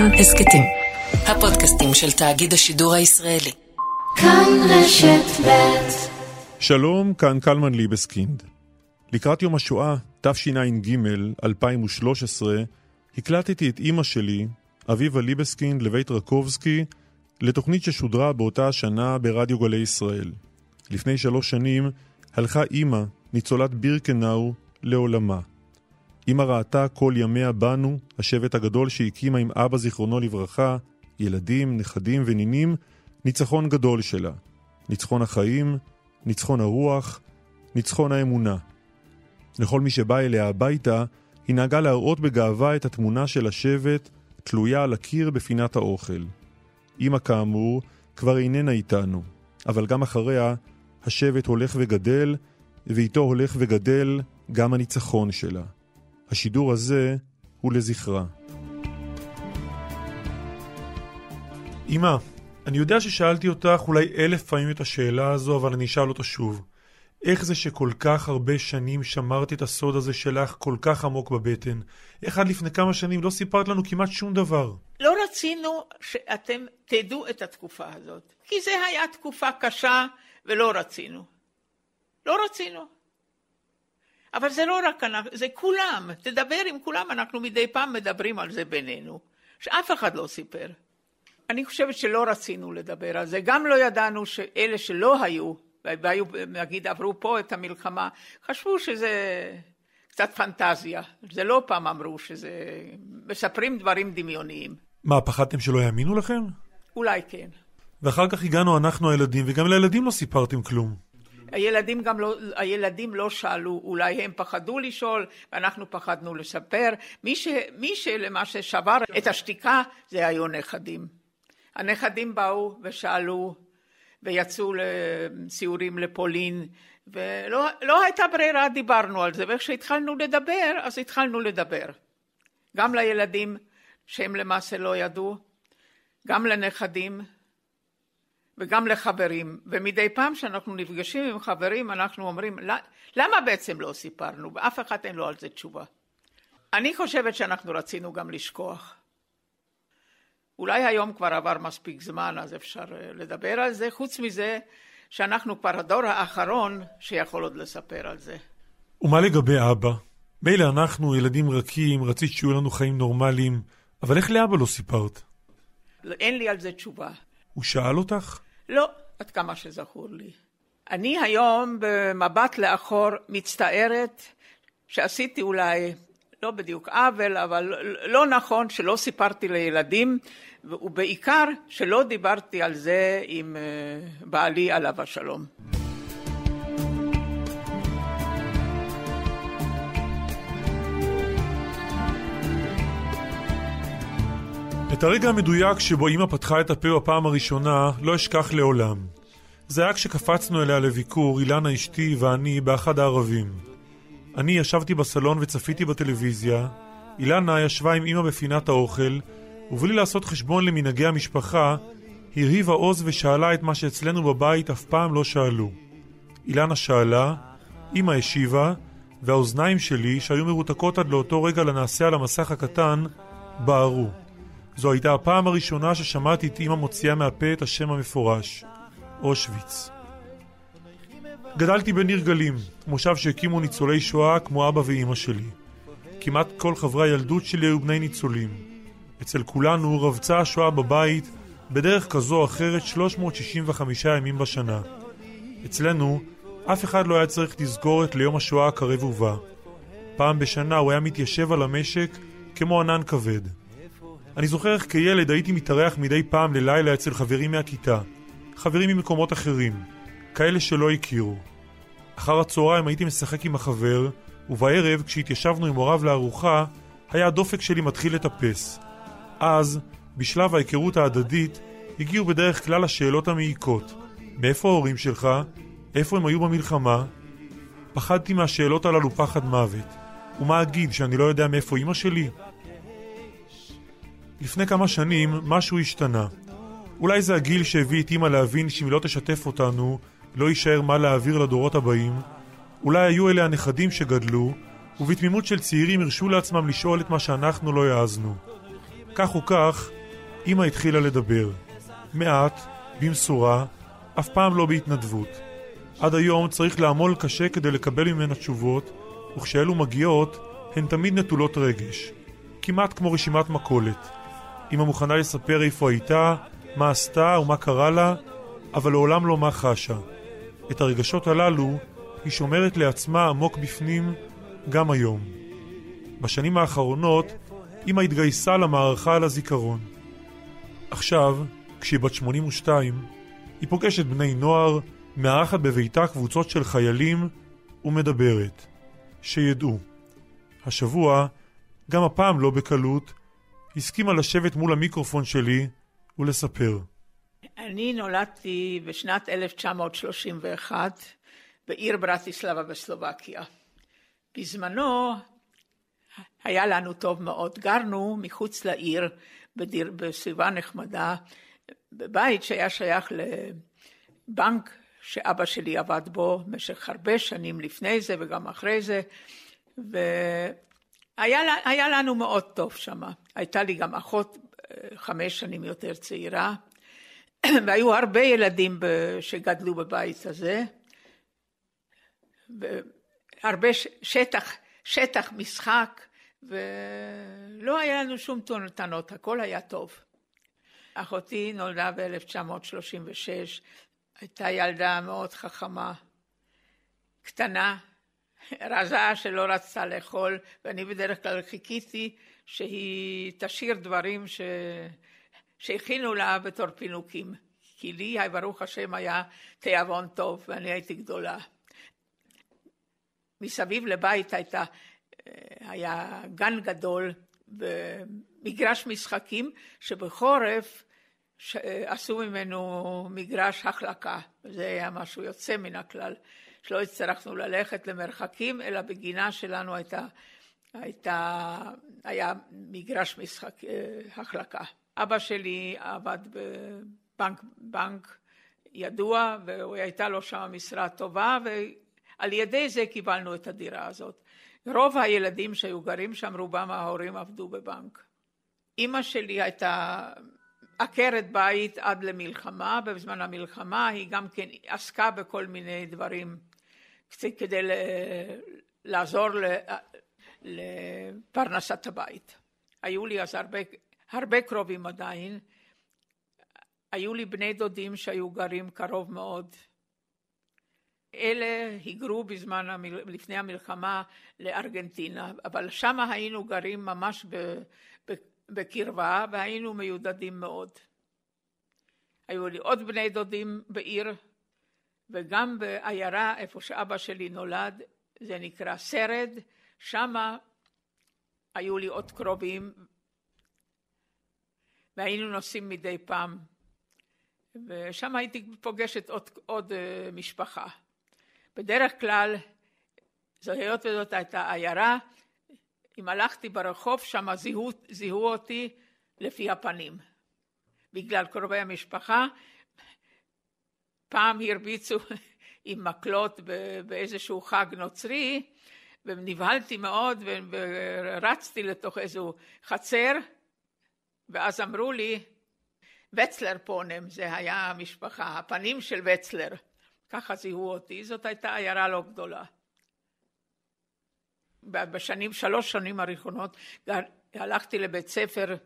כאן הסכתים. הפודקאסטים של תאגיד השידור הישראלי. כאן רשת ב' שלום, כאן קלמן ליבסקינד. לקראת יום השואה, תשע"ג, 2013, הקלטתי את אימא שלי, אביבה ליבסקינד, לבית רקובסקי, לתוכנית ששודרה באותה השנה ברדיו גלי ישראל. לפני שלוש שנים הלכה אימא, ניצולת בירקנאו, לעולמה. אמא ראתה כל ימיה בנו, השבט הגדול שהקימה עם אבא זיכרונו לברכה, ילדים, נכדים ונינים, ניצחון גדול שלה. ניצחון החיים, ניצחון הרוח, ניצחון האמונה. לכל מי שבא אליה הביתה, היא נהגה להראות בגאווה את התמונה של השבט תלויה על הקיר בפינת האוכל. אמא כאמור כבר איננה איתנו, אבל גם אחריה השבט הולך וגדל, ואיתו הולך וגדל גם הניצחון שלה. השידור הזה הוא לזכרה. אמא, אני יודע ששאלתי אותך אולי אלף פעמים את השאלה הזו, אבל אני אשאל אותה שוב. איך זה שכל כך הרבה שנים שמרת את הסוד הזה שלך כל כך עמוק בבטן? איך עד לפני כמה שנים לא סיפרת לנו כמעט שום דבר? לא רצינו שאתם תדעו את התקופה הזאת, כי זה היה תקופה קשה ולא רצינו. לא רצינו. אבל זה לא רק אנחנו, זה כולם. תדבר עם כולם, אנחנו מדי פעם מדברים על זה בינינו, שאף אחד לא סיפר. אני חושבת שלא רצינו לדבר על זה, גם לא ידענו שאלה שלא היו, והיו, נגיד, עברו פה את המלחמה, חשבו שזה קצת פנטזיה. זה לא פעם אמרו שזה... מספרים דברים דמיוניים. מה, פחדתם שלא יאמינו לכם? אולי כן. ואחר כך הגענו אנחנו הילדים, וגם לילדים לא סיפרתם כלום. הילדים גם לא, הילדים לא שאלו, אולי הם פחדו לשאול, ואנחנו פחדנו לספר. מי, ש, מי שלמעשה שבר את השתיקה זה היו נכדים. הנכדים באו ושאלו, ויצאו לסיורים לפולין, ולא לא הייתה ברירה, דיברנו על זה, וכשהתחלנו לדבר, אז התחלנו לדבר. גם לילדים שהם למעשה לא ידעו, גם לנכדים וגם לחברים. ומדי פעם שאנחנו נפגשים עם חברים, אנחנו אומרים, למה בעצם לא סיפרנו? ואף אחד אין לו על זה תשובה. אני חושבת שאנחנו רצינו גם לשכוח. אולי היום כבר עבר מספיק זמן, אז אפשר אה, לדבר על זה. חוץ מזה, שאנחנו כבר הדור האחרון שיכול עוד לספר על זה. ומה לגבי אבא? מילא אנחנו ילדים רכים, רצית שיהיו לנו חיים נורמליים, אבל איך לאבא לא סיפרת? אין לי על זה תשובה. הוא שאל אותך? לא, עד כמה שזכור לי. אני היום במבט לאחור מצטערת שעשיתי אולי לא בדיוק עוול, אבל לא נכון שלא סיפרתי לילדים, ובעיקר שלא דיברתי על זה עם אה, בעלי עליו השלום. את הרגע המדויק שבו אמא פתחה את הפה בפעם הראשונה לא אשכח לעולם. זה היה כשקפצנו אליה לביקור, אילנה אשתי ואני, באחד הערבים. אני ישבתי בסלון וצפיתי בטלוויזיה, אילנה ישבה עם אמא בפינת האוכל, ובלי לעשות חשבון למנהגי המשפחה, הרהיבה עוז ושאלה את מה שאצלנו בבית אף פעם לא שאלו. אילנה שאלה, אמא השיבה, והאוזניים שלי, שהיו מרותקות עד לאותו רגע לנעשה על המסך הקטן, בערו. זו הייתה הפעם הראשונה ששמעתי את אמא מוציאה מהפה את השם המפורש, אושוויץ. גדלתי בניר גלים, מושב שהקימו ניצולי שואה כמו אבא ואימא שלי. כמעט כל חברי הילדות שלי היו בני ניצולים. אצל כולנו רבצה השואה בבית בדרך כזו או אחרת 365 ימים בשנה. אצלנו אף אחד לא היה צריך תזכורת ליום השואה הקרב ובא. פעם בשנה הוא היה מתיישב על המשק כמו ענן כבד. אני זוכר איך כילד הייתי מתארח מדי פעם ללילה אצל חברים מהכיתה, חברים ממקומות אחרים, כאלה שלא הכירו. אחר הצהריים הייתי משחק עם החבר, ובערב, כשהתיישבנו עם הוריו לארוחה, היה הדופק שלי מתחיל לטפס. אז, בשלב ההיכרות ההדדית, הגיעו בדרך כלל השאלות המעיקות: מאיפה ההורים שלך? איפה הם היו במלחמה? פחדתי מהשאלות הללו פחד מוות. ומה אגיד, שאני לא יודע מאיפה אמא שלי? לפני כמה שנים משהו השתנה. אולי זה הגיל שהביא את אמא להבין שאם היא לא תשתף אותנו, לא יישאר מה להעביר לדורות הבאים. אולי היו אלה הנכדים שגדלו, ובתמימות של צעירים הרשו לעצמם לשאול את מה שאנחנו לא העזנו. כך וכך, אמא התחילה לדבר. מעט, במשורה, אף פעם לא בהתנדבות. עד היום צריך לעמול קשה כדי לקבל ממנה תשובות, וכשאלו מגיעות, הן תמיד נטולות רגש. כמעט כמו רשימת מכולת. אמא מוכנה לספר איפה הייתה, מה עשתה ומה קרה לה, אבל לעולם לא מה חשה. את הרגשות הללו היא שומרת לעצמה עמוק בפנים גם היום. בשנים האחרונות אמא התגייסה למערכה על הזיכרון. עכשיו, כשהיא בת 82, היא פוגשת בני נוער, מארחת בביתה קבוצות של חיילים ומדברת. שידעו. השבוע, גם הפעם לא בקלות, הסכימה לשבת מול המיקרופון שלי ולספר. אני נולדתי בשנת 1931 בעיר ברטיסלבה בסלובקיה. בזמנו היה לנו טוב מאוד. גרנו מחוץ לעיר, בדיר, בסביבה נחמדה, בבית שהיה שייך לבנק שאבא שלי עבד בו במשך הרבה שנים לפני זה וגם אחרי זה, והיה לנו מאוד טוב שם. הייתה לי גם אחות אה, חמש שנים יותר צעירה, והיו הרבה ילדים שגדלו בבית הזה, והרבה שטח, שטח משחק, ולא היה לנו שום טענות, הכל היה טוב. אחותי נולדה ב-1936, הייתה ילדה מאוד חכמה, קטנה, רזה שלא רצתה לאכול, ואני בדרך כלל חיכיתי שהיא תשאיר דברים ש... שהכינו לה בתור פינוקים. כי לי, ברוך השם, היה תיאבון טוב, ואני הייתי גדולה. מסביב לבית הייתה, היה גן גדול ומגרש משחקים, שבחורף עשו ממנו מגרש החלקה. זה היה משהו יוצא מן הכלל, שלא הצטרכנו ללכת למרחקים, אלא בגינה שלנו הייתה, הייתה, היה מגרש משחק, החלקה. אבא שלי עבד בבנק בנק ידוע, והייתה לו שם משרה טובה, ועל ידי זה קיבלנו את הדירה הזאת. רוב הילדים שהיו גרים שם, רובם ההורים עבדו בבנק. אימא שלי הייתה עקרת בית עד למלחמה, בזמן המלחמה היא גם כן עסקה בכל מיני דברים קצת כדי לעזור לפרנסת הבית. היו לי אז הרבה, הרבה קרובים עדיין, היו לי בני דודים שהיו גרים קרוב מאוד. אלה היגרו בזמן, לפני המלחמה לארגנטינה, אבל שם היינו גרים ממש בקרבה והיינו מיודדים מאוד. היו לי עוד בני דודים בעיר וגם בעיירה איפה שאבא שלי נולד, זה נקרא סרד, שמה היו לי עוד קרובים והיינו נוסעים מדי פעם ושם הייתי פוגשת עוד, עוד uh, משפחה. בדרך כלל, היות וזאת הייתה עיירה, אם הלכתי ברחוב שם זיהו, זיהו אותי לפי הפנים. בגלל קרובי המשפחה, פעם הרביצו עם מקלות באיזשהו חג נוצרי, ונבהלתי מאוד ורצתי לתוך איזו חצר, ואז אמרו לי, וצלר פונם, זה היה המשפחה, הפנים של וצלר, ככה זיהו אותי, זאת הייתה עיירה לא גדולה. בשנים, שלוש שנים הראשונות, הלכתי לבית ספר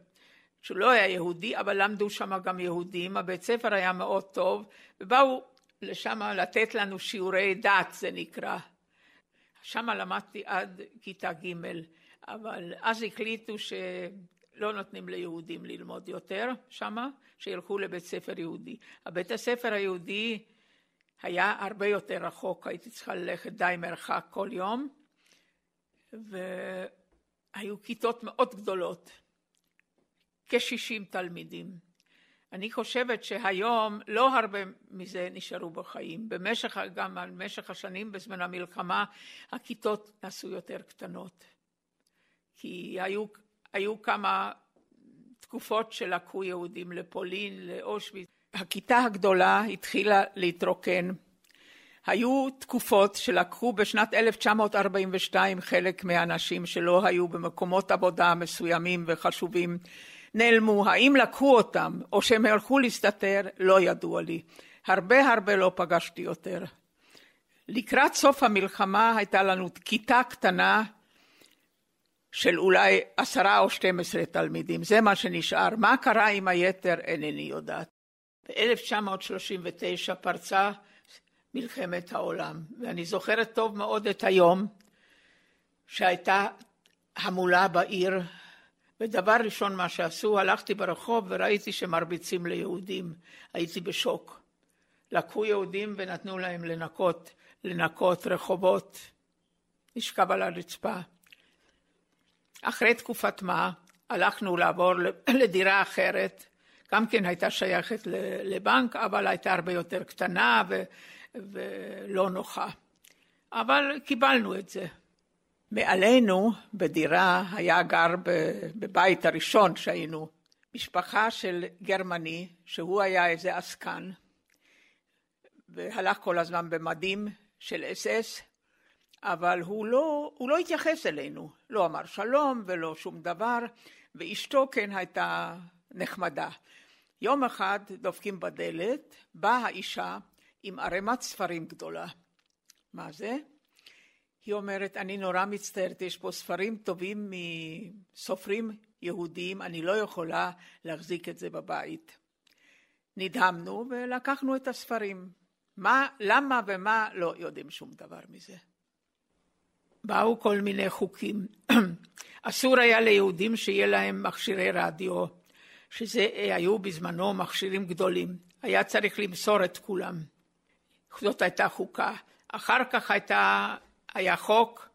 שהוא לא היה יהודי, אבל למדו שם גם יהודים, הבית ספר היה מאוד טוב, ובאו לשם לתת לנו שיעורי דת, זה נקרא. שם למדתי עד כיתה ג', אבל אז החליטו שלא נותנים ליהודים ללמוד יותר שמה, שילכו לבית ספר יהודי. הבית הספר היהודי היה הרבה יותר רחוק, הייתי צריכה ללכת די מרחק כל יום, והיו כיתות מאוד גדולות, כ-60 תלמידים. אני חושבת שהיום לא הרבה מזה נשארו בחיים. במשך, גם במשך השנים בזמן המלחמה הכיתות נעשו יותר קטנות. כי היו, היו כמה תקופות שלקחו יהודים לפולין, לאושוויץ. הכיתה הגדולה התחילה להתרוקן. היו תקופות שלקחו בשנת 1942 חלק מהאנשים שלא היו במקומות עבודה מסוימים וחשובים נעלמו, האם לקחו אותם או שהם הלכו להסתתר, לא ידוע לי. הרבה הרבה לא פגשתי יותר. לקראת סוף המלחמה הייתה לנו כיתה קטנה של אולי עשרה או שתים עשרה תלמידים, זה מה שנשאר. מה קרה עם היתר אינני יודעת. ב-1939 פרצה מלחמת העולם, ואני זוכרת טוב מאוד את היום שהייתה המולה בעיר, ודבר ראשון מה שעשו, הלכתי ברחוב וראיתי שמרביצים ליהודים, הייתי בשוק. לקחו יהודים ונתנו להם לנקות, לנקות רחובות, לשכב על הרצפה. אחרי תקופת מה הלכנו לעבור לדירה אחרת, גם כן הייתה שייכת לבנק, אבל הייתה הרבה יותר קטנה ו, ולא נוחה. אבל קיבלנו את זה. מעלינו בדירה היה גר בבית הראשון שהיינו, משפחה של גרמני, שהוא היה איזה עסקן, והלך כל הזמן במדים של אס אס, אבל הוא לא, הוא לא התייחס אלינו, לא אמר שלום ולא שום דבר, ואשתו כן הייתה נחמדה. יום אחד דופקים בדלת, באה האישה עם ערימת ספרים גדולה. מה זה? היא אומרת, אני נורא מצטערת, יש פה ספרים טובים מסופרים יהודיים, אני לא יכולה להחזיק את זה בבית. נדהמנו ולקחנו את הספרים. מה, למה ומה, לא יודעים שום דבר מזה. באו כל מיני חוקים. אסור היה ליהודים שיהיה להם מכשירי רדיו, שזה היו בזמנו מכשירים גדולים. היה צריך למסור את כולם. זאת הייתה חוקה. אחר כך הייתה, היה חוק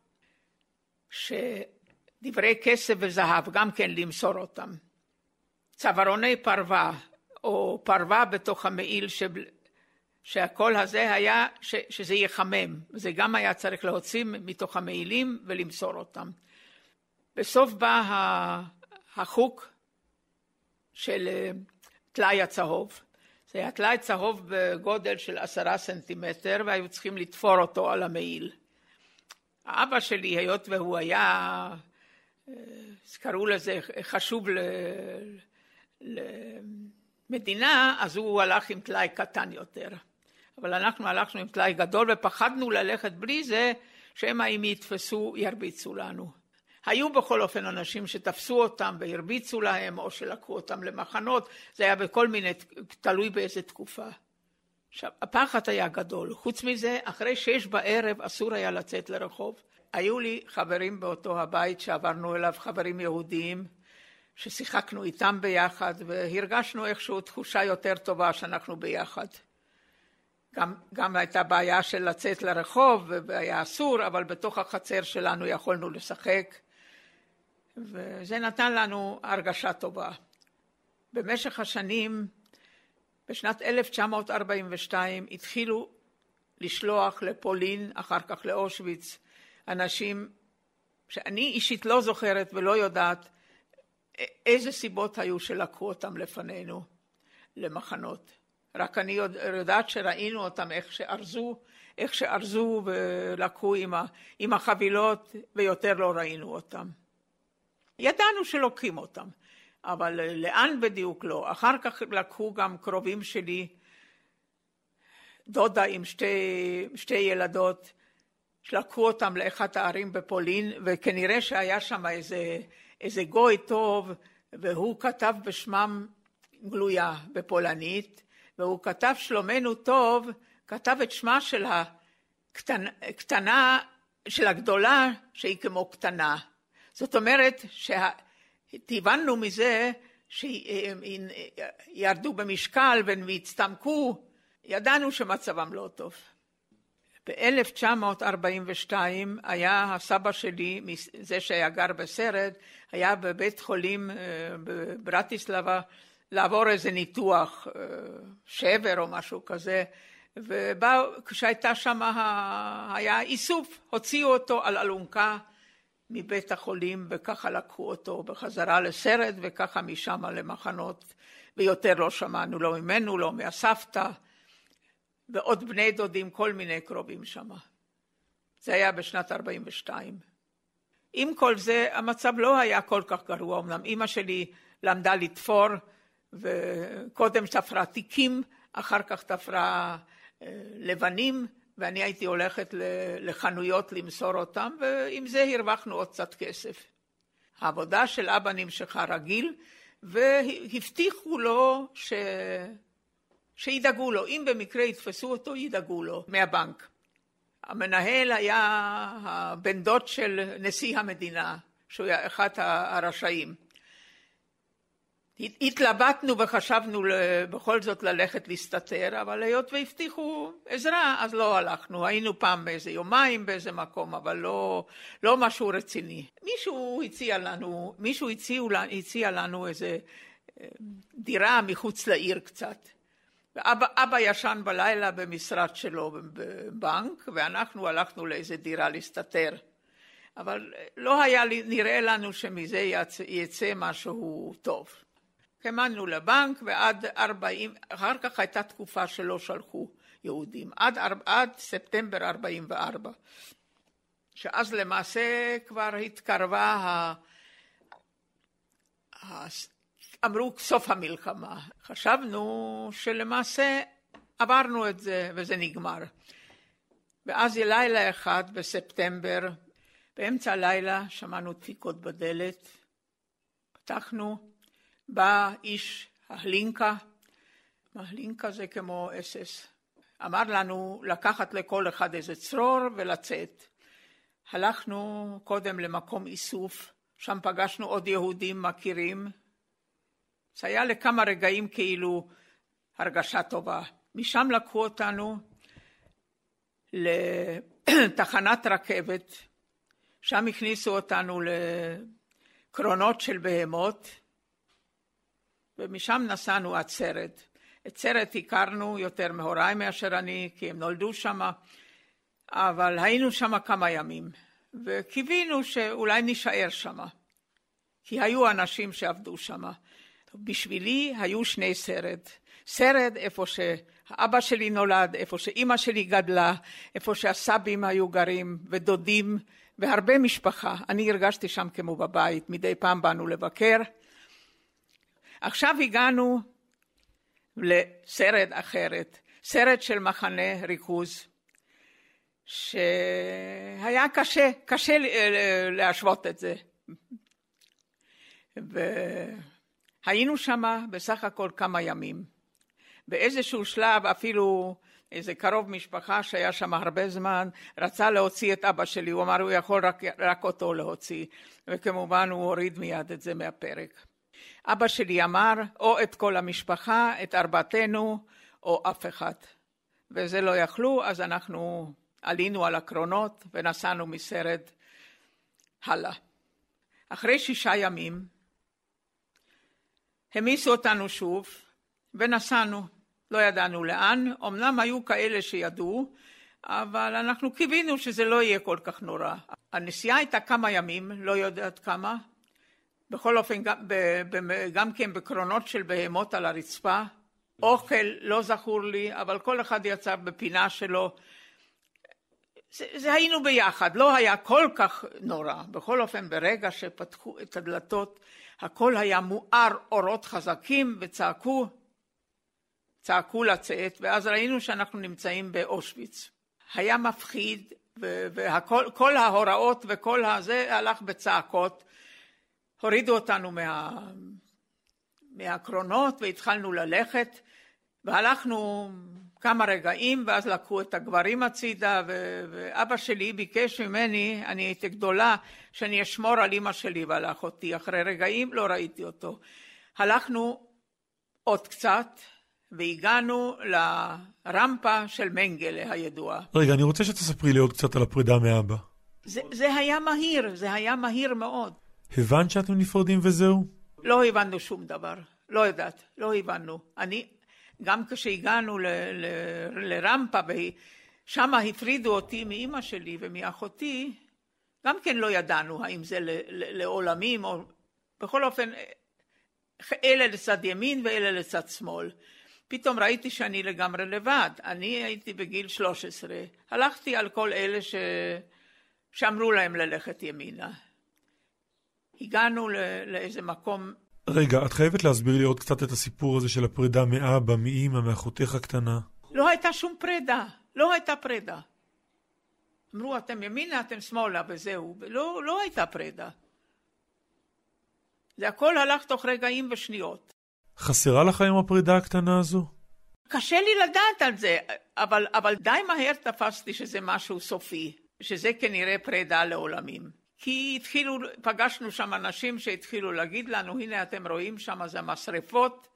שדברי כסף וזהב, גם כן למסור אותם. צווארוני פרווה, או פרווה בתוך המעיל שהקול הזה היה ש, שזה יחמם, זה גם היה צריך להוציא מתוך המעילים ולמסור אותם. בסוף בא החוק של אה, טלאי הצהוב. זה היה טלאי צהוב בגודל של עשרה סנטימטר והיו צריכים לתפור אותו על המעיל. האבא שלי, היות והוא היה, אה, קראו לזה חשוב למדינה, אז הוא הלך עם טלאי קטן יותר. אבל אנחנו הלכנו עם טלאי גדול ופחדנו ללכת בלי זה, שמא אם יתפסו ירביצו לנו. היו בכל אופן אנשים שתפסו אותם והרביצו להם, או שלקחו אותם למחנות, זה היה בכל מיני, תלוי באיזה תקופה. עכשיו, הפחד היה גדול. חוץ מזה, אחרי שש בערב אסור היה לצאת לרחוב. היו לי חברים באותו הבית שעברנו אליו, חברים יהודיים, ששיחקנו איתם ביחד, והרגשנו איכשהו תחושה יותר טובה שאנחנו ביחד. גם, גם הייתה בעיה של לצאת לרחוב והיה אסור, אבל בתוך החצר שלנו יכולנו לשחק, וזה נתן לנו הרגשה טובה. במשך השנים, בשנת 1942 התחילו לשלוח לפולין, אחר כך לאושוויץ, אנשים שאני אישית לא זוכרת ולא יודעת איזה סיבות היו שלקחו אותם לפנינו למחנות. רק אני יודעת שראינו אותם איך שארזו, איך שארזו ולקחו עם, ה, עם החבילות ויותר לא ראינו אותם. ידענו שלוקחים אותם, אבל לאן בדיוק לא. אחר כך לקחו גם קרובים שלי, דודה עם שתי, שתי ילדות, שלקחו אותם לאחת הערים בפולין, וכנראה שהיה שם איזה, איזה גוי טוב, והוא כתב בשמם גלויה בפולנית, והוא כתב שלומנו טוב, כתב את שמה של הקטנה, של הגדולה שהיא כמו קטנה. זאת אומרת שהבנו מזה שירדו במשקל והצטמקו, ידענו שמצבם לא טוב. ב-1942 היה הסבא שלי, זה שהיה גר בסרט, היה בבית חולים אה, בברטיסלבה לעבור איזה ניתוח אה, שבר או משהו כזה, וכשהייתה שם, היה איסוף, הוציאו אותו על אלונקה מבית החולים וככה לקחו אותו בחזרה לסרט וככה משם למחנות ויותר לא שמענו לא ממנו, לא מהסבתא ועוד בני דודים, כל מיני קרובים שם. זה היה בשנת 42. עם כל זה, המצב לא היה כל כך גרוע. אמנם אימא שלי למדה לתפור, וקודם תפרה תיקים, אחר כך תפרה אה, לבנים, ואני הייתי הולכת לחנויות למסור אותם, ועם זה הרווחנו עוד קצת כסף. העבודה של אבא נמשכה רגיל, והבטיחו לו ש... שידאגו לו, אם במקרה יתפסו אותו, ידאגו לו מהבנק. המנהל היה הבן דוד של נשיא המדינה, שהוא היה אחד הרשעים. התלבטנו וחשבנו בכל זאת ללכת להסתתר, אבל היות והבטיחו עזרה, אז לא הלכנו. היינו פעם באיזה יומיים באיזה מקום, אבל לא, לא משהו רציני. מישהו הציע לנו, מישהו הציע, הציע לנו איזה אה, דירה מחוץ לעיר קצת. ואבא אבא ישן בלילה במשרד שלו בבנק, ואנחנו הלכנו לאיזה דירה להסתתר. אבל לא היה נראה לנו שמזה יצא משהו טוב. האמנו לבנק ועד 40, אחר כך הייתה תקופה שלא שלחו יהודים, עד, עד ספטמבר 44, שאז למעשה כבר התקרבה, ה, ה, אמרו סוף המלחמה. חשבנו שלמעשה עברנו את זה וזה נגמר. ואז לילה אחד בספטמבר, באמצע הלילה שמענו דפיקות בדלת, פתחנו, בא איש ההלינקה, ההלינקה זה כמו אס-אס, אמר לנו לקחת לכל אחד איזה צרור ולצאת. הלכנו קודם למקום איסוף, שם פגשנו עוד יהודים מכירים. זה היה לכמה רגעים כאילו הרגשה טובה. משם לקחו אותנו לתחנת רכבת, שם הכניסו אותנו לקרונות של בהמות, ומשם נסענו. את סרט הכרנו יותר מהוריי מאשר אני, כי הם נולדו שם, אבל היינו שם כמה ימים, וקיווינו שאולי נישאר שם, כי היו אנשים שעבדו שם. בשבילי היו שני סרט. סרט איפה שאבא שלי נולד, איפה שאימא שלי גדלה, איפה שהסבים היו גרים, ודודים, והרבה משפחה. אני הרגשתי שם כמו בבית, מדי פעם באנו לבקר. עכשיו הגענו לסרט אחרת, סרט של מחנה ריכוז, שהיה קשה, קשה להשוות את זה. והיינו שם בסך הכל כמה ימים. באיזשהו שלב אפילו איזה קרוב משפחה שהיה שם הרבה זמן, רצה להוציא את אבא שלי, הוא אמר הוא יכול רק, רק אותו להוציא, וכמובן הוא הוריד מיד את זה מהפרק. אבא שלי אמר, או את כל המשפחה, את ארבעתנו, או אף אחד. וזה לא יכלו, אז אנחנו עלינו על הקרונות ונסענו מסרט הלאה. אחרי שישה ימים המיסו אותנו שוב ונסענו, לא ידענו לאן, אמנם היו כאלה שידעו, אבל אנחנו קיווינו שזה לא יהיה כל כך נורא. הנסיעה הייתה כמה ימים, לא יודעת כמה, בכל אופן, גם, גם כן בקרונות של בהמות על הרצפה. אוכל לא זכור לי, אבל כל אחד יצא בפינה שלו. זה, זה היינו ביחד, לא היה כל כך נורא. בכל אופן, ברגע שפתחו את הדלתות, הכל היה מואר אורות חזקים וצעקו, צעקו לצאת, ואז ראינו שאנחנו נמצאים באושוויץ. היה מפחיד, וכל ההוראות וכל הזה הלך בצעקות. הורידו אותנו מה... מהקרונות והתחלנו ללכת והלכנו כמה רגעים ואז לקחו את הגברים הצידה ו... ואבא שלי ביקש ממני, אני הייתי גדולה, שאני אשמור על אמא שלי ועל אחותי. אחרי רגעים לא ראיתי אותו. הלכנו עוד קצת והגענו לרמפה של מנגלה הידועה. רגע, אני רוצה שתספרי לי עוד קצת על הפרידה מאבא. זה, זה היה מהיר, זה היה מהיר מאוד. הבנת שאתם נפרדים וזהו? לא הבנו שום דבר, לא יודעת, לא הבנו. אני, גם כשהגענו ל, ל, לרמפה, שם הפרידו אותי מאימא שלי ומאחותי, גם כן לא ידענו האם זה ל, ל, לעולמים או... בכל אופן, אלה לצד ימין ואלה לצד שמאל. פתאום ראיתי שאני לגמרי לבד. אני הייתי בגיל 13, הלכתי על כל אלה ש... שאמרו להם ללכת ימינה. הגענו לאיזה מקום... רגע, את חייבת להסביר לי עוד קצת את הסיפור הזה של הפרידה מאבא, מאימא, מאחותך הקטנה. לא הייתה שום פרידה, לא הייתה פרידה. אמרו, אתם ימינה, אתם שמאלה, וזהו. לא, לא הייתה פרידה. זה הכל הלך תוך רגעים ושניות. חסרה לך היום הפרידה הקטנה הזו? קשה לי לדעת על זה, אבל, אבל די מהר תפסתי שזה משהו סופי, שזה כנראה פרידה לעולמים. כי התחילו, פגשנו שם אנשים שהתחילו להגיד לנו, הנה אתם רואים, שם זה משרפות,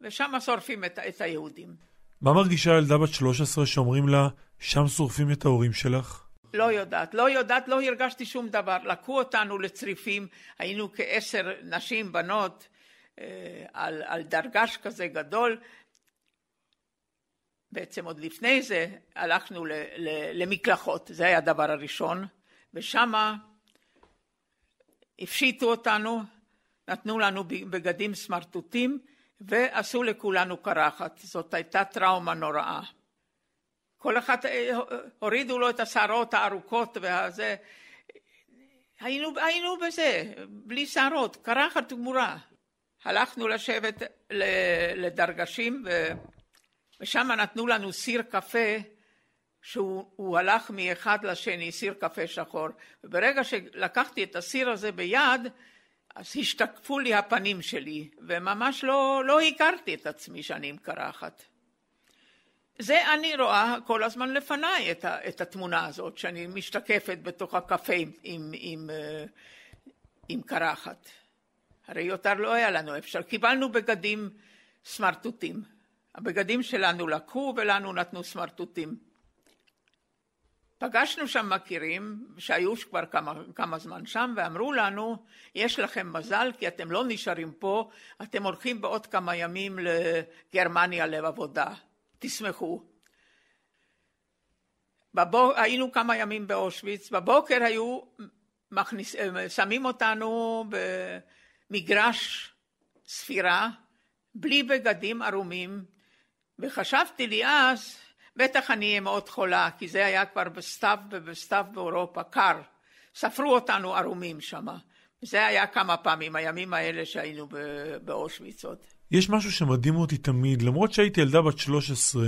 ושם שורפים את, את היהודים. מה מרגישה ילדה בת 13 שאומרים לה, שם שורפים את ההורים שלך? לא יודעת, לא יודעת, לא הרגשתי שום דבר. לקחו אותנו לצריפים, היינו כעשר נשים, בנות, אה, על, על דרגש כזה גדול. בעצם עוד לפני זה הלכנו ל, ל, למקלחות, זה היה הדבר הראשון, ושמה הפשיטו אותנו, נתנו לנו בגדים סמרטוטים ועשו לכולנו קרחת. זאת הייתה טראומה נוראה. כל אחד, אה, הורידו לו את השערות הארוכות והזה. היינו, היינו בזה, בלי שערות, קרחת גמורה. הלכנו לשבת לדרגשים ושם נתנו לנו סיר קפה שהוא הלך מאחד לשני, סיר קפה שחור. וברגע שלקחתי את הסיר הזה ביד, אז השתקפו לי הפנים שלי, וממש לא, לא הכרתי את עצמי שאני עם קרחת. זה אני רואה כל הזמן לפניי את, ה, את התמונה הזאת, שאני משתקפת בתוך הקפה עם, עם, עם, אה, עם קרחת. הרי יותר לא היה לנו אפשר, קיבלנו בגדים סמרטוטים. הבגדים שלנו לקחו ולנו נתנו סמרטוטים. פגשנו שם מכירים שהיו כבר כמה, כמה זמן שם ואמרו לנו יש לכם מזל כי אתם לא נשארים פה אתם הולכים בעוד כמה ימים לגרמניה לעבודה תשמחו. בבוק, היינו כמה ימים באושוויץ בבוקר היו מכניס, שמים אותנו במגרש ספירה בלי בגדים ערומים וחשבתי לי אז בטח אני אהיה מאוד חולה, כי זה היה כבר בסתיו ובסתיו באירופה, קר. ספרו אותנו ערומים שם. זה היה כמה פעמים, הימים האלה שהיינו באושוויץ עוד. יש משהו שמדהים אותי תמיד, למרות שהייתי ילדה בת 13,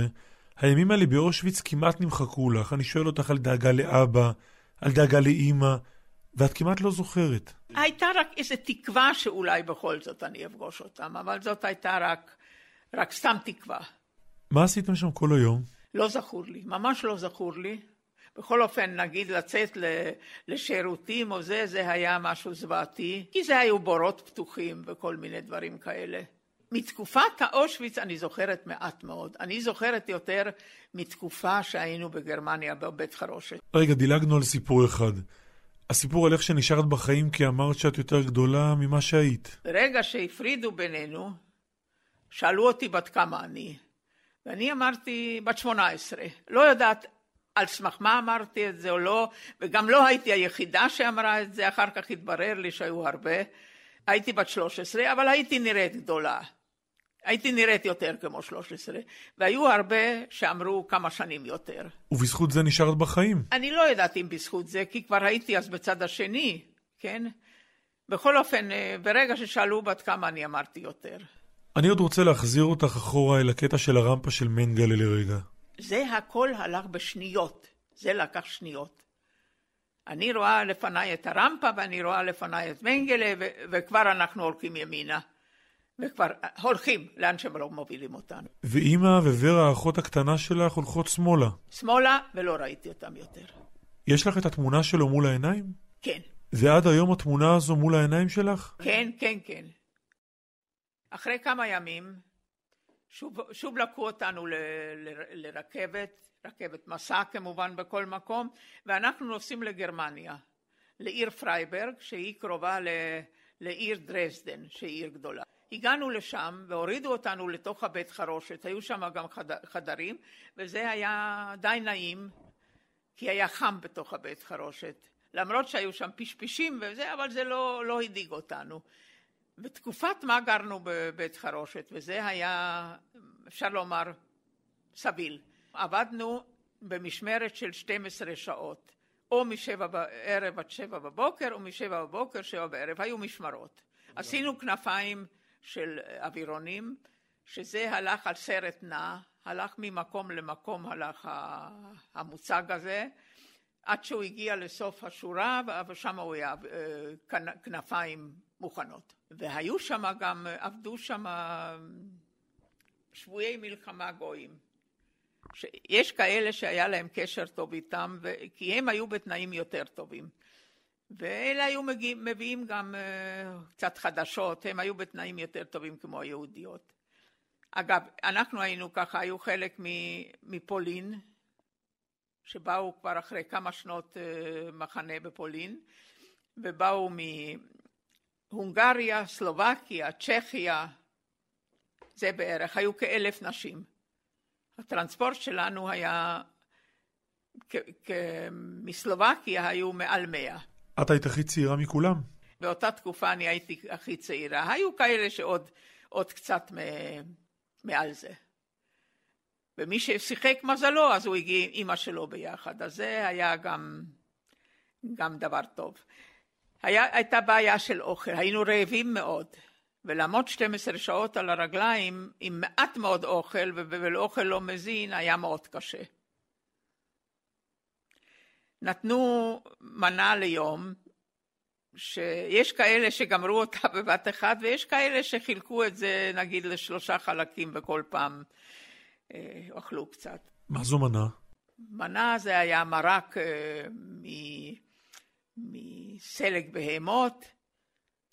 הימים האלה באושוויץ כמעט נמחקו לך. אני שואל אותך על דאגה לאבא, על דאגה לאימא, ואת כמעט לא זוכרת. הייתה רק איזו תקווה שאולי בכל זאת אני אפגוש אותם, אבל זאת הייתה רק, רק סתם תקווה. מה עשיתם שם כל היום? לא זכור לי, ממש לא זכור לי. בכל אופן, נגיד לצאת לשירותים או זה, זה היה משהו זוועתי, כי זה היו בורות פתוחים וכל מיני דברים כאלה. מתקופת האושוויץ אני זוכרת מעט מאוד. אני זוכרת יותר מתקופה שהיינו בגרמניה בבית חרושת. רגע, דילגנו על סיפור אחד. הסיפור על איך שנשארת בחיים כי אמרת שאת יותר גדולה ממה שהיית. ברגע שהפרידו בינינו, שאלו אותי בת כמה אני. ואני אמרתי בת שמונה עשרה, לא יודעת על סמך מה אמרתי את זה או לא, וגם לא הייתי היחידה שאמרה את זה, אחר כך התברר לי שהיו הרבה. הייתי בת שלוש עשרה, אבל הייתי נראית גדולה. הייתי נראית יותר כמו שלוש עשרה, והיו הרבה שאמרו כמה שנים יותר. ובזכות זה נשארת בחיים. אני לא יודעת אם בזכות זה, כי כבר הייתי אז בצד השני, כן? בכל אופן, אה, ברגע ששאלו בת כמה אני אמרתי יותר. אני עוד רוצה להחזיר אותך אחורה אל הקטע של הרמפה של מנגלה לרגע. זה הכל הלך בשניות, זה לקח שניות. אני רואה לפניי את הרמפה ואני רואה לפניי את מנגלה ו- וכבר אנחנו הולכים ימינה. וכבר הולכים לאן שהם לא מובילים אותנו. ואימא ו-ורה, האחות הקטנה שלך, הולכות שמאלה. שמאלה, ולא ראיתי אותם יותר. יש לך את התמונה שלו מול העיניים? כן. ועד היום התמונה הזו מול העיניים שלך? כן, כן, כן. אחרי כמה ימים שוב, שוב לקחו אותנו ל, ל, לרכבת, רכבת מסע כמובן בכל מקום, ואנחנו נוסעים לגרמניה, לעיר פרייברג שהיא קרובה ל, לעיר דרזדן שהיא עיר גדולה. הגענו לשם והורידו אותנו לתוך הבית חרושת, היו שם גם חדרים וזה היה די נעים כי היה חם בתוך הבית חרושת למרות שהיו שם פשפשים וזה אבל זה לא, לא הדאיג אותנו בתקופת מה גרנו בבית חרושת, וזה היה, אפשר לומר, סביל. עבדנו במשמרת של 12 שעות. או משבע בערב עד שבע בבוקר, או משבע בבוקר, שבע בערב, היו משמרות. עשינו כנפיים של אווירונים, שזה הלך על סרט נע, הלך ממקום למקום, הלך המוצג הזה, עד שהוא הגיע לסוף השורה, ושם הוא היה אה, כנפיים מוכנות. והיו שם גם, עבדו שם שבויי מלחמה גויים. יש כאלה שהיה להם קשר טוב איתם, כי הם היו בתנאים יותר טובים. ואלה היו מגיעים, מביאים גם uh, קצת חדשות, הם היו בתנאים יותר טובים כמו היהודיות. אגב, אנחנו היינו ככה, היו חלק מפולין, שבאו כבר אחרי כמה שנות uh, מחנה בפולין, ובאו מהונגריה, סלובקיה, צ'כיה, זה בערך, היו כאלף נשים. הטרנספורט שלנו היה, מסלובקיה היו מעל מאה. את היית הכי צעירה מכולם. באותה תקופה אני הייתי הכי צעירה. היו כאלה שעוד עוד קצת מ, מעל זה. ומי ששיחק מזלו, אז הוא הגיע עם אימא שלו ביחד. אז זה היה גם, גם דבר טוב. היה, הייתה בעיה של אוכל, היינו רעבים מאוד. ולעמוד 12 שעות על הרגליים עם מעט מאוד אוכל ולאוכל לא מזין היה מאוד קשה. נתנו מנה ליום, שיש כאלה שגמרו אותה בבת אחת ויש כאלה שחילקו את זה נגיד לשלושה חלקים וכל פעם אה, אכלו קצת. מה זו מנה? מנה זה היה מרק אה, מסלג בהמות,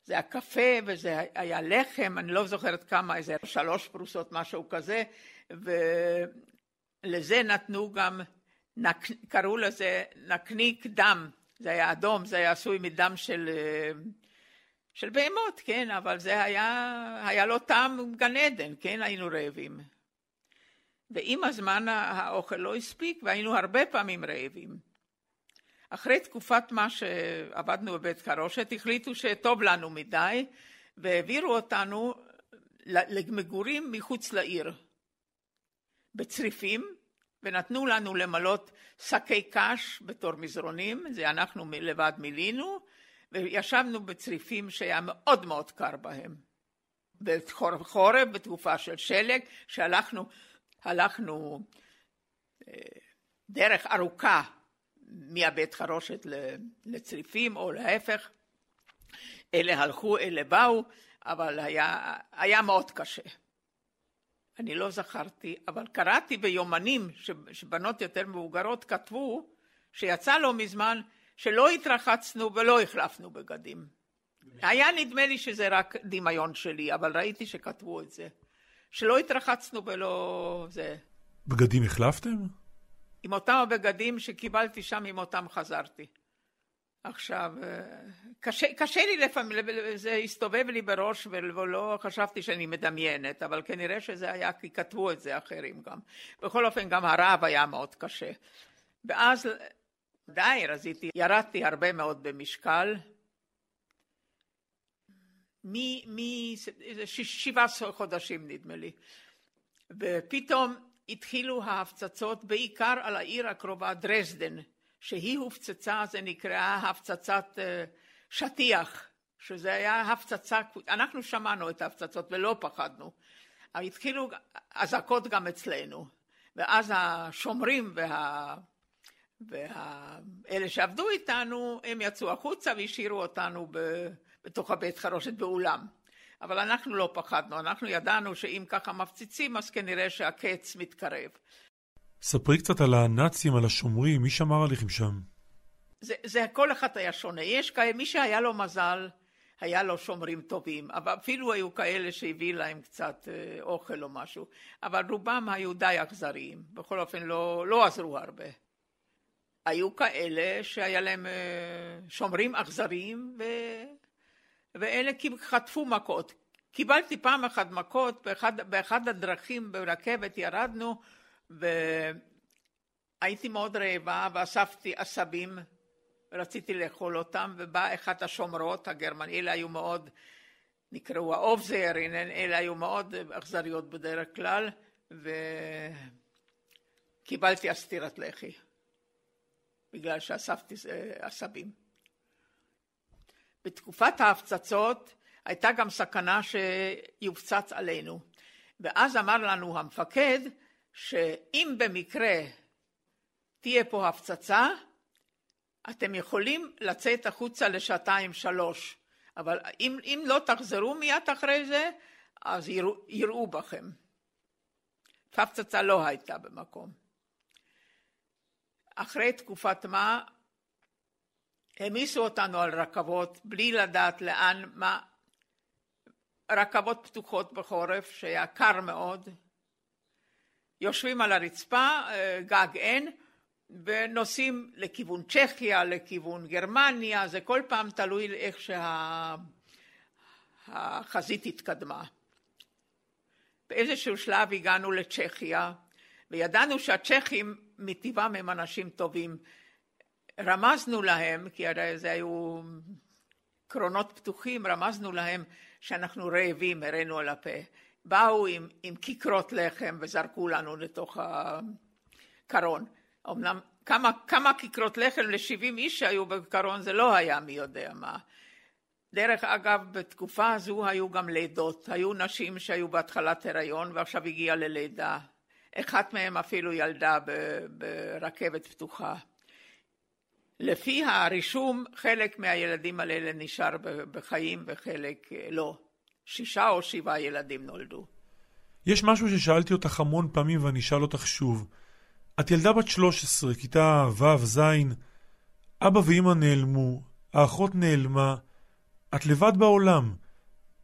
זה היה קפה וזה היה לחם, אני לא זוכרת כמה, איזה שלוש פרוסות, משהו כזה, ולזה נתנו גם, נק, קראו לזה נקניק דם, זה היה אדום, זה היה עשוי מדם של, של בהמות, כן, אבל זה היה, היה לו טעם גן עדן, כן, היינו רעבים. ועם הזמן האוכל לא הספיק והיינו הרבה פעמים רעבים. אחרי תקופת מה שעבדנו בבית חרושת החליטו שטוב לנו מדי והעבירו אותנו למגורים מחוץ לעיר בצריפים ונתנו לנו למלות שקי קש בתור מזרונים, זה אנחנו לבד מילינו וישבנו בצריפים שהיה מאוד מאוד קר בהם. בחורף, בתקופה של שלג, שהלכנו הלכנו אה, דרך ארוכה מהבית חרושת לצריפים או להפך. אלה הלכו, אלה באו, אבל היה, היה מאוד קשה. אני לא זכרתי, אבל קראתי ביומנים שבנות יותר מבוגרות כתבו שיצא לא מזמן שלא התרחצנו ולא החלפנו בגדים. היה נדמה לי שזה רק דמיון שלי, אבל ראיתי שכתבו את זה. שלא התרחצנו ולא זה. בגדים החלפתם? עם אותם הבגדים שקיבלתי שם, עם אותם חזרתי. עכשיו, אה, קשה, קשה לי לפעמים, זה הסתובב לי בראש ולא חשבתי שאני מדמיינת, אבל כנראה שזה היה כי כתבו את זה אחרים גם. בכל אופן, גם הרעב היה מאוד קשה. ואז די רזיתי, ירדתי הרבה מאוד במשקל, משבעה חודשים נדמה לי, ופתאום התחילו ההפצצות בעיקר על העיר הקרובה דרזדן, שהיא הופצצה, זה נקרא הפצצת אה, שטיח, שזה היה הפצצה, אנחנו שמענו את ההפצצות ולא פחדנו. התחילו אזעקות גם אצלנו, ואז השומרים וה... ואלה שעבדו איתנו, הם יצאו החוצה והשאירו אותנו בתוך הבית חרושת באולם. אבל אנחנו לא פחדנו, אנחנו ידענו שאם ככה מפציצים אז כנראה שהקץ מתקרב. ספרי קצת על הנאצים, על השומרים, מי שמר עליכם שם? זה, זה כל אחד היה שונה, יש כאלה, מי שהיה לו מזל, היה לו שומרים טובים, אבל אפילו היו כאלה שהביא להם קצת אה, אוכל או משהו, אבל רובם היו די אכזריים, בכל אופן לא, לא עזרו הרבה. היו כאלה שהיה להם אה, שומרים אכזריים ו... ואלה חטפו מכות. קיבלתי פעם אחת מכות, באחד, באחד הדרכים ברכבת ירדנו והייתי מאוד רעבה ואספתי עשבים ורציתי לאכול אותם ובאה אחת השומרות הגרמניות, אלה היו מאוד, נקראו האובזיירין, אלה היו מאוד אכזריות בדרך כלל וקיבלתי הסטירת לחי. בגלל שאספתי עשבים. בתקופת ההפצצות הייתה גם סכנה שיופצץ עלינו. ואז אמר לנו המפקד שאם במקרה תהיה פה הפצצה, אתם יכולים לצאת החוצה לשעתיים שלוש, אבל אם, אם לא תחזרו מיד אחרי זה, אז יראו, יראו בכם. הפצצה לא הייתה במקום. אחרי תקופת מה העמיסו אותנו על רכבות בלי לדעת לאן, מה, רכבות פתוחות בחורף שהיה קר מאוד, יושבים על הרצפה, אה, גג אין, ונוסעים לכיוון צ'כיה, לכיוון גרמניה, זה כל פעם תלוי איך שהחזית שה... התקדמה. באיזשהו שלב הגענו לצ'כיה, וידענו שהצ'כים מטבעם הם אנשים טובים. רמזנו להם, כי הרי זה היו קרונות פתוחים, רמזנו להם שאנחנו רעבים, הראינו על הפה. באו עם, עם כיכרות לחם וזרקו לנו לתוך הקרון. אמנם כמה, כמה כיכרות לחם ל-70 איש שהיו בקרון זה לא היה מי יודע מה. דרך אגב, בתקופה הזו היו גם לידות. היו נשים שהיו בהתחלת הריון ועכשיו הגיעה ללידה. אחת מהן אפילו ילדה ברכבת פתוחה. לפי הרישום, חלק מהילדים האלה נשאר בחיים וחלק אה, לא. שישה או שבעה ילדים נולדו. יש משהו ששאלתי אותך המון פעמים ואני אשאל אותך שוב. את ילדה בת 13, כיתה ו', ז', אבא ואמא נעלמו, האחות נעלמה, את לבד בעולם.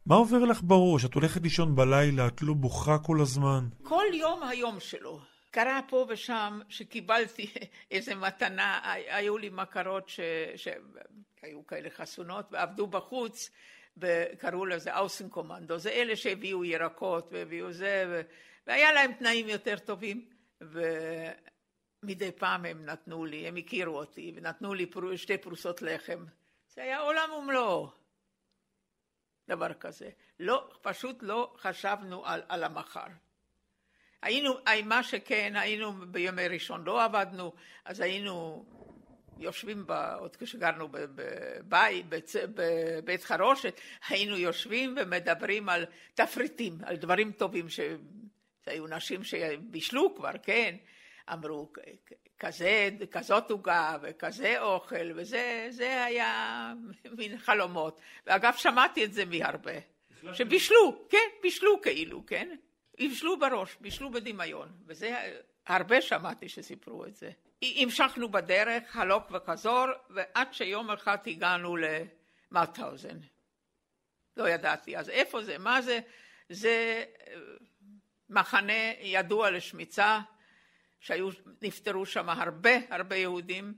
מה עובר לך בראש? את הולכת לישון בלילה, את לא בוכה כל הזמן? כל יום היום שלו. קרה פה ושם שקיבלתי איזה מתנה, היו לי מכרות שהיו כאלה חסונות ועבדו בחוץ וקראו לזה אאוסן קומנדו, זה אלה שהביאו ירקות והביאו זה והיה להם תנאים יותר טובים ומדי פעם הם נתנו לי, הם הכירו אותי ונתנו לי שתי פרוסות לחם, זה היה עולם ומלואו. דבר כזה, לא, פשוט לא חשבנו על, על המחר היינו, מה שכן, היינו בימי ראשון לא עבדנו, אז היינו יושבים, ב, עוד כשגרנו בבית, בבית חרושת, היינו יושבים ומדברים על תפריטים, על דברים טובים, שהיו נשים שבישלו כבר, כן, אמרו כזה, כזאת עוגה וכזה אוכל, וזה היה מין חלומות. ואגב, שמעתי את זה מהרבה, שבישלו, כן, בישלו כאילו, כן. בישלו בראש, בישלו בדמיון, וזה, הרבה שמעתי שסיפרו את זה. המשכנו בדרך, הלוך וחזור, ועד שיום אחד הגענו למאוטהאוזן. לא ידעתי אז איפה זה, מה זה, זה מחנה ידוע לשמיצה, שהיו, נפטרו שם הרבה הרבה יהודים,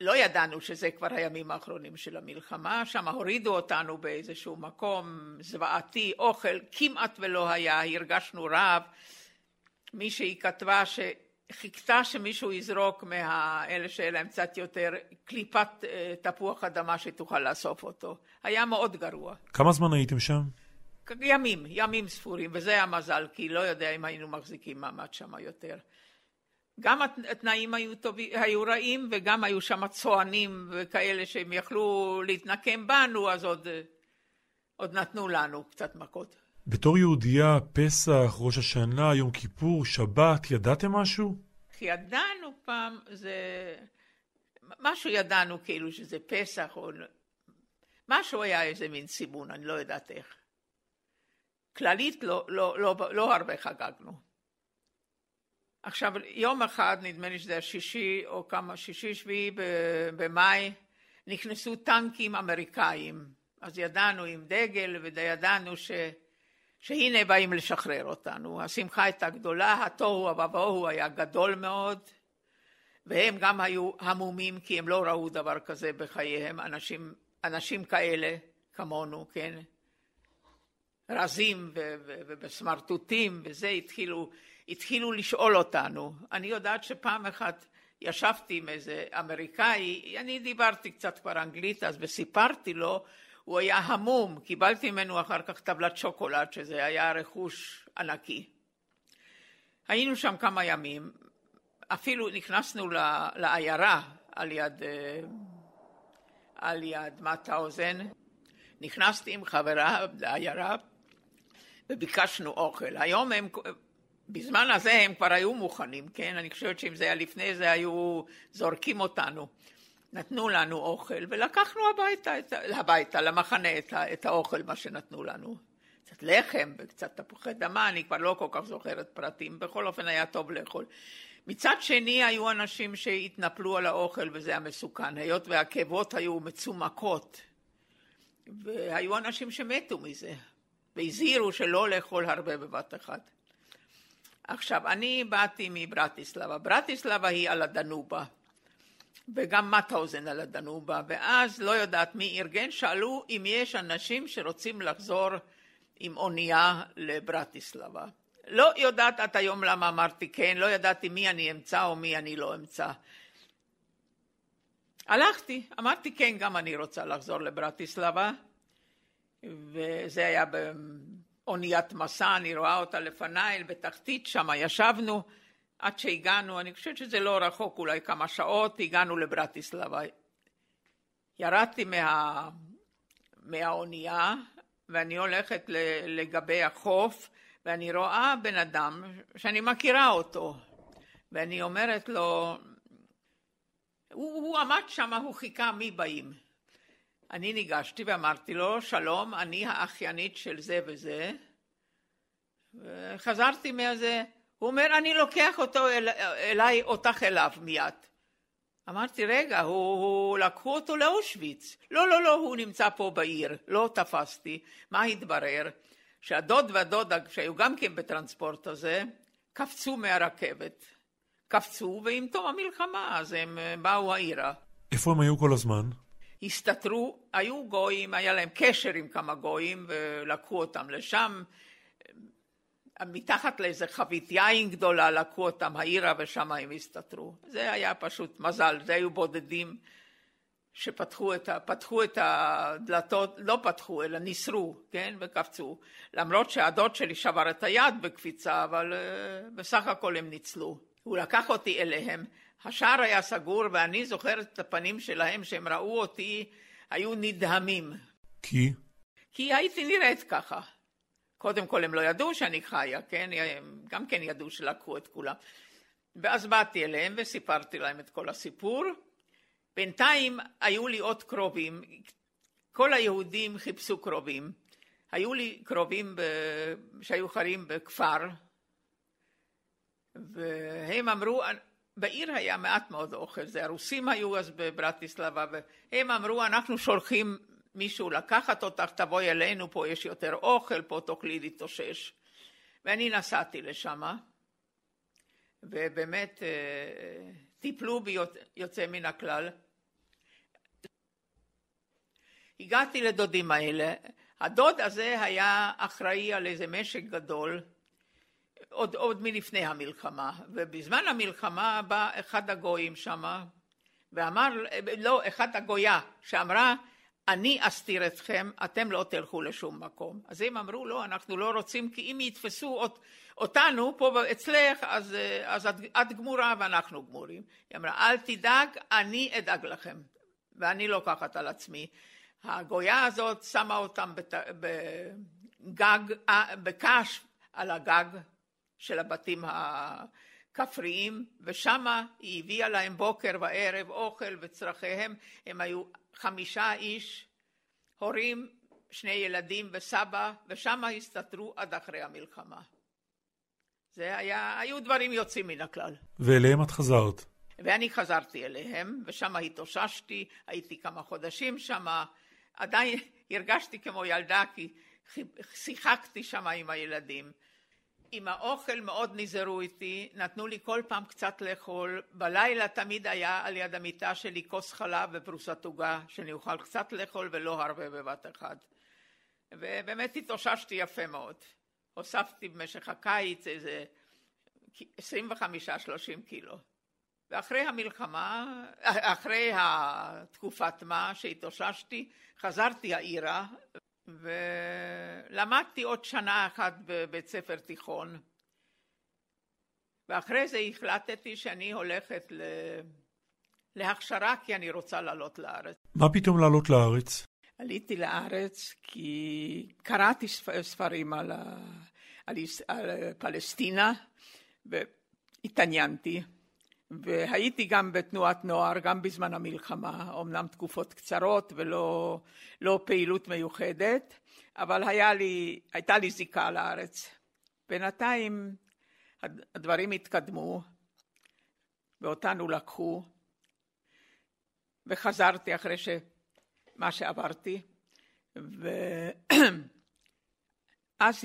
לא ידענו שזה כבר הימים האחרונים של המלחמה, שם הורידו אותנו באיזשהו מקום זוועתי, אוכל כמעט ולא היה, הרגשנו רעב. מישהי כתבה שחיכתה שמישהו יזרוק מאלה שאלה להם קצת יותר קליפת אה, תפוח אדמה שתוכל לאסוף אותו. היה מאוד גרוע. כמה זמן הייתם שם? ימים, ימים ספורים, וזה המזל, כי לא יודע אם היינו מחזיקים מעמד שם יותר. גם התנאים היו, טוב, היו רעים וגם היו שם צוענים וכאלה שהם יכלו להתנקם בנו, אז עוד, עוד נתנו לנו קצת מכות. בתור יהודייה, פסח, ראש השנה, יום כיפור, שבת, ידעתם משהו? ידענו פעם, זה... משהו ידענו כאילו שזה פסח, או... משהו היה איזה מין סימון, אני לא יודעת איך. כללית לא, לא, לא, לא הרבה חגגנו. עכשיו יום אחד נדמה לי שזה השישי או כמה שישי שביעי במאי נכנסו טנקים אמריקאים. אז ידענו עם דגל וידענו ש... שהנה באים לשחרר אותנו. השמחה הייתה גדולה התוהו ובוהו היה גדול מאוד והם גם היו המומים כי הם לא ראו דבר כזה בחייהם אנשים, אנשים כאלה כמונו כן רזים ובסמרטוטים וזה התחילו התחילו לשאול אותנו. אני יודעת שפעם אחת ישבתי עם איזה אמריקאי, אני דיברתי קצת כבר אנגלית אז וסיפרתי לו, הוא היה המום, קיבלתי ממנו אחר כך טבלת שוקולד שזה היה רכוש ענקי. היינו שם כמה ימים, אפילו נכנסנו לעיירה על יד, אה, על יד מטהאוזן, נכנסתי עם חברה לעיירה וביקשנו אוכל. היום הם, בזמן הזה הם כבר היו מוכנים, כן? אני חושבת שאם זה היה לפני זה היו זורקים אותנו. נתנו לנו אוכל ולקחנו הביתה, את, הביתה למחנה את, את האוכל, מה שנתנו לנו. קצת לחם וקצת תפוחי דמה, אני כבר לא כל כך זוכרת פרטים, בכל אופן היה טוב לאכול. מצד שני היו אנשים שהתנפלו על האוכל וזה היה מסוכן, היות והעקבות היו מצומקות והיו אנשים שמתו מזה והזהירו שלא לאכול הרבה בבת אחת. עכשיו, אני באתי מברטיסלבה, ברטיסלבה היא על הדנובה וגם מטהאוזן על הדנובה ואז לא יודעת מי ארגן, שאלו אם יש אנשים שרוצים לחזור עם אונייה לברטיסלבה. לא יודעת עד היום למה אמרתי כן, לא ידעתי מי אני אמצא או מי אני לא אמצא. הלכתי, אמרתי כן, גם אני רוצה לחזור לברטיסלבה, וזה היה באוניית מסע, אני רואה אותה לפניי, בתחתית, שם ישבנו, עד שהגענו, אני חושבת שזה לא רחוק, אולי כמה שעות, הגענו לברטיסלבה. ירדתי מה... מהאונייה, ואני הולכת לגבי החוף, ואני רואה בן אדם שאני מכירה אותו, ואני אומרת לו, הוא, הוא עמד שם, הוא חיכה מי באים. אני ניגשתי ואמרתי לו, שלום, אני האחיינית של זה וזה, וחזרתי מזה, הוא אומר, אני לוקח אותו אל, אליי, אותך אליו מיד. אמרתי, רגע, הוא, הוא, לקחו אותו לאושוויץ. לא, לא, לא, הוא נמצא פה בעיר, לא תפסתי. מה התברר? שהדוד והדודה, שהיו גם כן בטרנספורט הזה, קפצו מהרכבת. קפצו, ועם תום המלחמה, אז הם אה, באו העירה. איפה הם היו כל הזמן? הסתתרו, היו גויים, היה להם קשר עם כמה גויים, ולקחו אותם לשם. מתחת לאיזה חבית יין גדולה לקחו אותם העירה ושם הם הסתתרו. זה היה פשוט מזל, זה היו בודדים שפתחו את, פתחו את הדלתות, לא פתחו אלא ניסרו, כן, וקפצו. למרות שהדוד שלי שבר את היד בקפיצה, אבל uh, בסך הכל הם ניצלו. הוא לקח אותי אליהם, השער היה סגור ואני זוכרת את הפנים שלהם שהם ראו אותי, היו נדהמים. כי? כי הייתי נראית ככה. קודם כל הם לא ידעו שאני חיה, כן? הם גם כן ידעו שלקחו את כולם. ואז באתי אליהם וסיפרתי להם את כל הסיפור. בינתיים היו לי עוד קרובים, כל היהודים חיפשו קרובים. היו לי קרובים ב... שהיו חיים בכפר, והם אמרו, בעיר היה מעט מאוד אוכל, זה הרוסים היו אז בברטיסלבה, והם אמרו, אנחנו שולחים מישהו לקחת אותך, תבואי אלינו, פה יש יותר אוכל, פה תוכלי להתאושש. ואני נסעתי לשם, ובאמת אה, טיפלו בי יוצא מן הכלל. הגעתי לדודים האלה, הדוד הזה היה אחראי על איזה משק גדול, עוד, עוד מלפני המלחמה, ובזמן המלחמה בא אחד הגויים שמה, ואמר, לא, אחד הגויה, שאמרה, אני אסתיר אתכם, אתם לא תלכו לשום מקום. אז הם אמרו, לא, אנחנו לא רוצים, כי אם יתפסו אות, אותנו פה אצלך, אז, אז את, את גמורה ואנחנו גמורים. היא אמרה, אל תדאג, אני אדאג לכם, ואני לוקחת על עצמי. הגויה הזאת שמה אותם בת, בגג, אה, בקש על הגג של הבתים הכפריים, ושמה היא הביאה להם בוקר וערב אוכל וצרכיהם, הם היו חמישה איש, הורים, שני ילדים וסבא, ושם הסתתרו עד אחרי המלחמה. זה היה, היו דברים יוצאים מן הכלל. ואליהם את חזרת. ואני חזרתי אליהם, ושם התאוששתי, הייתי כמה חודשים שם, עדיין הרגשתי כמו ילדה, כי שיחקתי שם עם הילדים. עם האוכל מאוד נזהרו איתי, נתנו לי כל פעם קצת לאכול, בלילה תמיד היה על יד המיטה שלי כוס חלב ופרוסת עוגה, שאני אוכל קצת לאכול ולא הרבה בבת אחת. ובאמת התאוששתי יפה מאוד. הוספתי במשך הקיץ איזה 25-30 קילו. ואחרי המלחמה, אחרי התקופת מה שהתאוששתי, חזרתי העירה ולמדתי עוד שנה אחת בבית ספר תיכון. ואחרי זה החלטתי שאני הולכת ל... להכשרה כי אני רוצה לעלות לארץ. מה פתאום לעלות לארץ? עליתי לארץ כי קראתי ספרים על, ה... על... על פלסטינה והתעניינתי. והייתי גם בתנועת נוער, גם בזמן המלחמה, אמנם תקופות קצרות ולא לא פעילות מיוחדת, אבל היה לי, הייתה לי זיקה לארץ. בינתיים הדברים התקדמו ואותנו לקחו, וחזרתי אחרי ש... מה שעברתי, ואז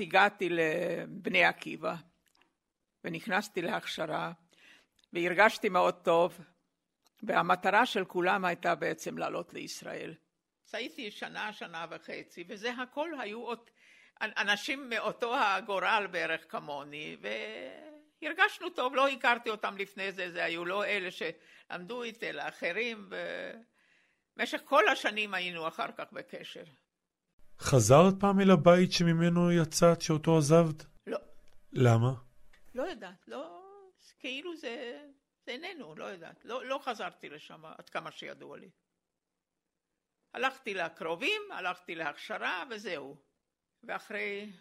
הגעתי לבני עקיבא ונכנסתי להכשרה והרגשתי מאוד טוב, והמטרה של כולם הייתה בעצם לעלות לישראל. אז הייתי שנה, שנה וחצי, וזה הכל היו עוד אנשים מאותו הגורל בערך כמוני, והרגשנו טוב, לא הכרתי אותם לפני זה, זה היו לא אלה שלמדו איתי, אלא אחרים, במשך כל השנים היינו אחר כך בקשר. חזרת פעם אל הבית שממנו יצאת, שאותו עזבת? לא. למה? לא יודעת, לא... כאילו זה, זה איננו, לא יודעת. לא, לא חזרתי לשם עד כמה שידוע לי. הלכתי לקרובים, הלכתי להכשרה וזהו. ואחרי,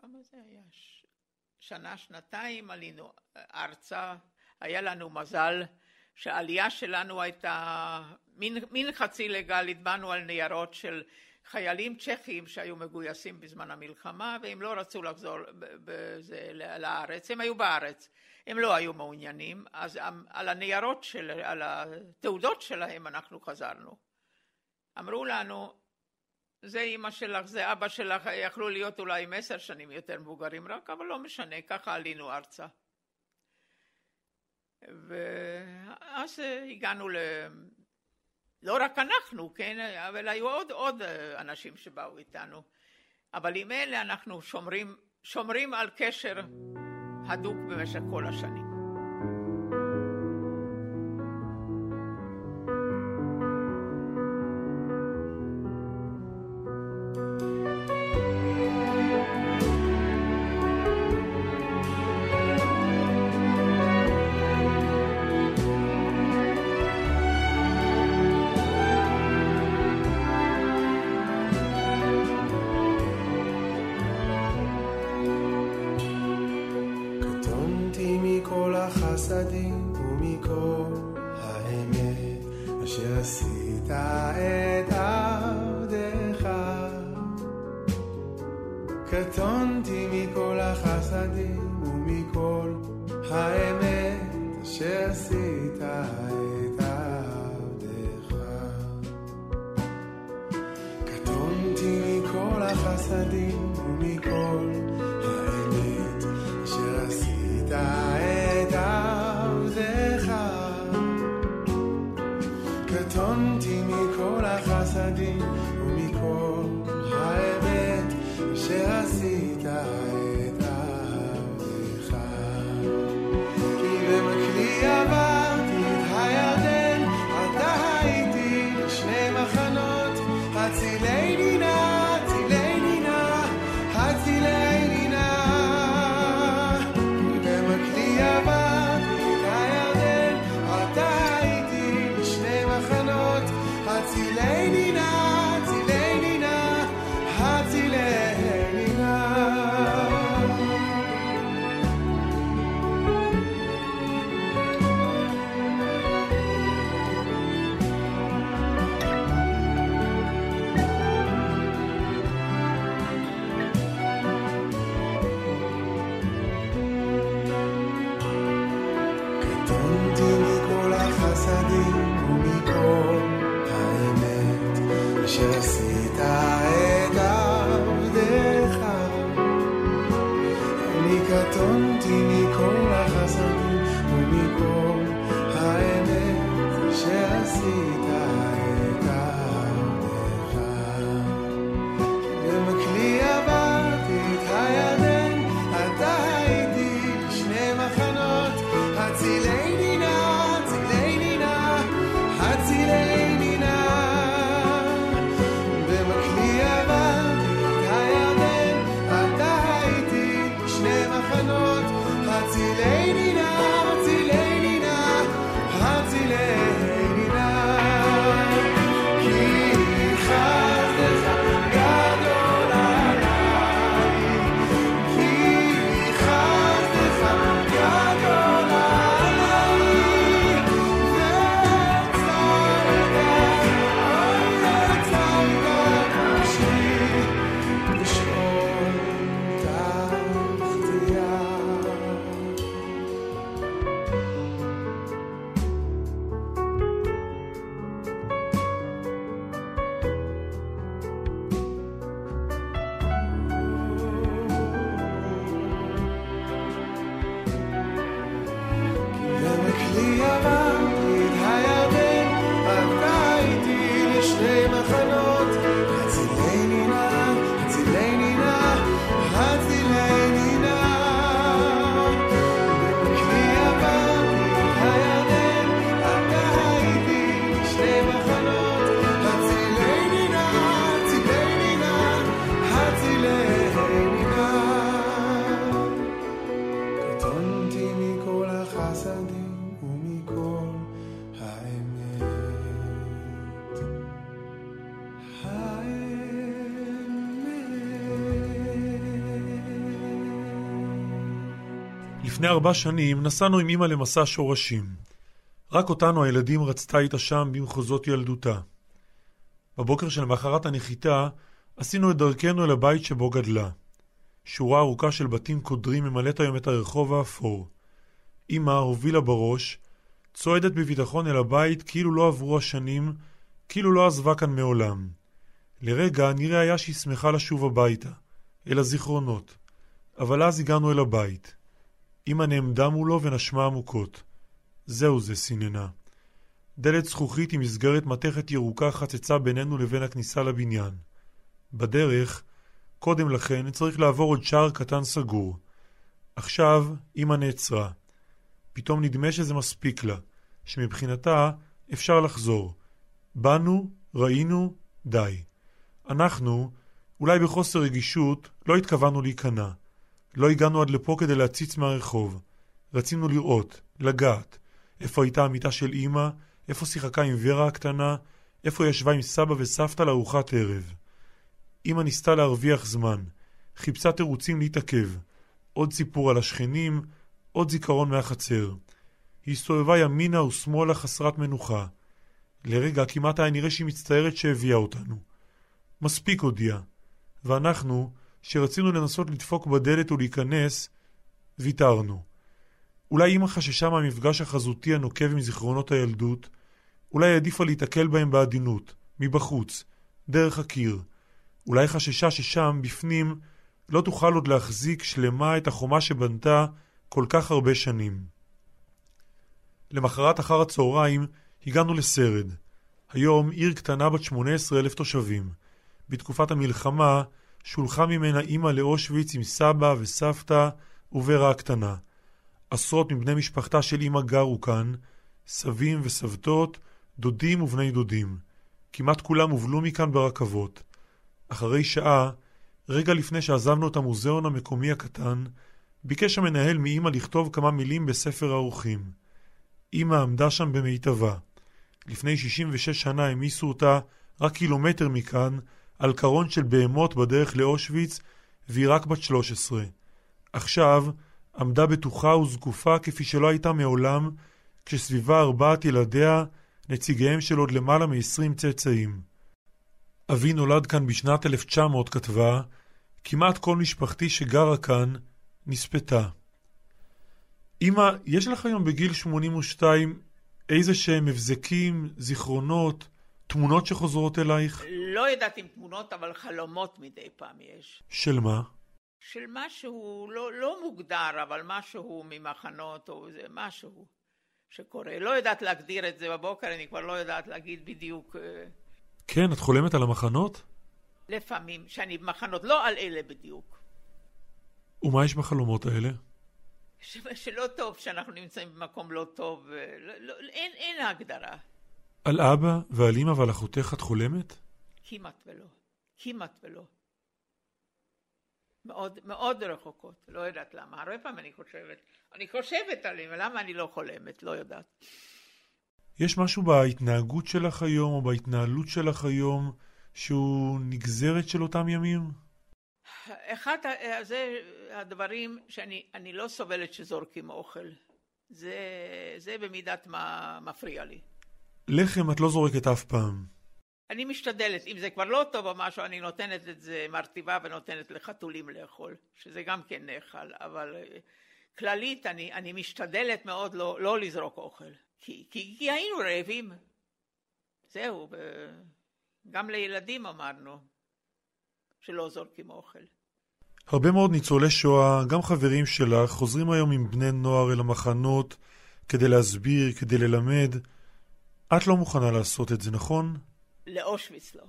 כמה זה היה? ש... שנה, שנתיים עלינו ארצה. היה לנו מזל שהעלייה שלנו הייתה מין, מין חצי לגלית, באנו על ניירות של חיילים צ'כים שהיו מגויסים בזמן המלחמה והם לא רצו לחזור בזה, לארץ, הם היו בארץ, הם לא היו מעוניינים, אז על הניירות, של, על התעודות שלהם אנחנו חזרנו. אמרו לנו, זה אימא שלך, זה אבא שלך, יכלו להיות אולי עם עשר שנים יותר מבוגרים רק, אבל לא משנה, ככה עלינו ארצה. ואז הגענו ל... לא רק אנחנו, כן, אבל היו עוד, עוד אנשים שבאו איתנו. אבל עם אלה אנחנו שומרים, שומרים על קשר הדוק במשך כל השנים. Lady Night. לפני ארבע שנים נסענו עם אמא למסע שורשים. רק אותנו הילדים רצתה איתה שם במחוזות ילדותה. בבוקר שלמחרת הנחיתה עשינו את דרכנו אל הבית שבו גדלה. שורה ארוכה של בתים קודרים ממלאת היום את הרחוב האפור. אמא הובילה בראש, צועדת בביטחון אל הבית כאילו לא עברו השנים, כאילו לא עזבה כאן מעולם. לרגע נראה היה שהיא שמחה לשוב הביתה, אל הזיכרונות. אבל אז הגענו אל הבית. אמא נעמדה מולו ונשמה עמוקות. זהו זה, סיננה. דלת זכוכית עם מסגרת מתכת ירוקה חצצה בינינו לבין הכניסה לבניין. בדרך, קודם לכן, צריך לעבור עוד שער קטן סגור. עכשיו, אמא נעצרה. פתאום נדמה שזה מספיק לה, שמבחינתה אפשר לחזור. באנו, ראינו, די. אנחנו, אולי בחוסר רגישות, לא התכוונו להיכנע. לא הגענו עד לפה כדי להציץ מהרחוב. רצינו לראות, לגעת, איפה הייתה המיטה של אמא, איפה שיחקה עם ורה הקטנה, איפה ישבה עם סבא וסבתא לארוחת ערב. אמא ניסתה להרוויח זמן, חיפשה תירוצים להתעכב, עוד סיפור על השכנים, עוד זיכרון מהחצר. היא הסתובבה ימינה ושמאלה חסרת מנוחה. לרגע כמעט היה נראה שהיא מצטערת שהביאה אותנו. מספיק הודיעה. ואנחנו, שרצינו לנסות לדפוק בדלת ולהיכנס, ויתרנו. אולי אמא חששה מהמפגש החזותי הנוקב עם זיכרונות הילדות, אולי העדיפה להתקל בהם בעדינות, מבחוץ, דרך הקיר. אולי חששה ששם, בפנים, לא תוכל עוד להחזיק שלמה את החומה שבנתה כל כך הרבה שנים. למחרת אחר הצהריים הגענו לסרד. היום עיר קטנה בת 18 אלף תושבים. בתקופת המלחמה שולחה ממנה אימא לאושוויץ עם סבא וסבתא וברה הקטנה. עשרות מבני משפחתה של אמא גרו כאן, סבים וסבתות, דודים ובני דודים. כמעט כולם הובלו מכאן ברכבות. אחרי שעה, רגע לפני שעזבנו את המוזיאון המקומי הקטן, ביקש המנהל מאמא לכתוב כמה מילים בספר האורחים. אמא עמדה שם במיטבה. לפני 66 שנה העמיסו אותה רק קילומטר מכאן, על קרון של בהמות בדרך לאושוויץ, והיא רק בת 13. עכשיו, עמדה בטוחה וזקופה כפי שלא הייתה מעולם, כשסביבה ארבעת ילדיה, נציגיהם של עוד למעלה מ-20 צאצאים. אבי נולד כאן בשנת 1900, כתבה, כמעט כל משפחתי שגרה כאן נספתה. אמא, יש לך היום בגיל 82 איזה שהם הבזקים, זיכרונות, תמונות שחוזרות אלייך? לא יודעת אם תמונות, אבל חלומות מדי פעם יש. של מה? של משהו לא, לא מוגדר, אבל משהו ממחנות או זה משהו שקורה. לא יודעת להגדיר את זה בבוקר, אני כבר לא יודעת להגיד בדיוק. אה, כן, את חולמת על המחנות? לפעמים, שאני במחנות, לא על אלה בדיוק. ומה יש בחלומות האלה? ש, שלא טוב שאנחנו נמצאים במקום לא טוב, אה, לא, לא, אין, אין הגדרה. על אבא ועל אמא ועל אחותך את חולמת? כמעט ולא. כמעט ולא. מאוד, מאוד רחוקות, לא יודעת למה. הרבה פעמים אני חושבת, אני חושבת עליהם, למה אני לא חולמת, לא יודעת. יש משהו בהתנהגות שלך היום, או בהתנהלות שלך היום, שהוא נגזרת של אותם ימים? אחד זה הדברים שאני לא סובלת שזורקים אוכל. זה, זה במידת מה מפריע לי. לחם את לא זורקת אף פעם. אני משתדלת, אם זה כבר לא טוב או משהו, אני נותנת את זה מרטיבה ונותנת לחתולים לאכול, שזה גם כן נאכל, אבל אה, כללית אני, אני משתדלת מאוד לא, לא לזרוק אוכל, כי, כי, כי היינו רעבים. זהו, גם לילדים אמרנו שלא זורקים אוכל. הרבה מאוד ניצולי שואה, גם חברים שלך, חוזרים היום עם בני נוער אל המחנות כדי להסביר, כדי ללמד. את לא מוכנה לעשות את זה, נכון? לאושוויץ לא.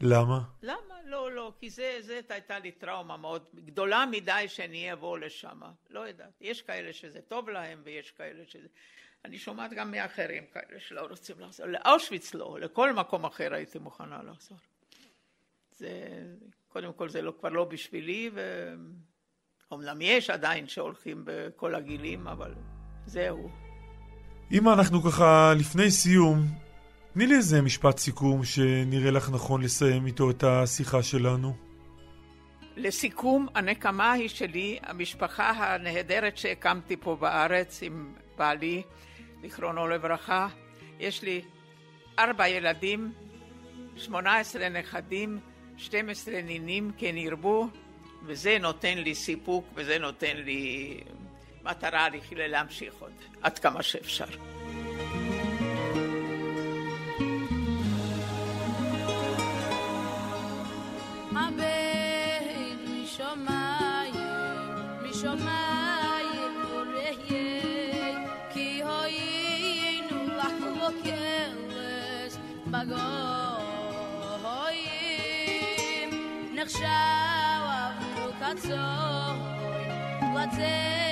למה? למה? לא, לא, כי זה, זה הייתה לי טראומה מאוד גדולה מדי שאני אבוא לשם. לא יודעת. יש כאלה שזה טוב להם ויש כאלה שזה... אני שומעת גם מאחרים כאלה שלא רוצים לחזור. לאושוויץ לא, לכל מקום אחר הייתי מוכנה לחזור. זה, קודם כל זה לא, כבר לא בשבילי, ואומנם יש עדיין שהולכים בכל הגילים, אבל זהו. אם אנחנו ככה לפני סיום, תני לי איזה משפט סיכום שנראה לך נכון לסיים איתו את השיחה שלנו. לסיכום, הנקמה היא שלי, המשפחה הנהדרת שהקמתי פה בארץ עם בעלי, זיכרונו לברכה. יש לי ארבע ילדים, שמונה עשרה נכדים, שתים עשרה נינים כן ירבו, וזה נותן לי סיפוק וזה נותן לי מטרה להמשיך עוד עד כמה שאפשר. נחשב עברו קצוי, לצבע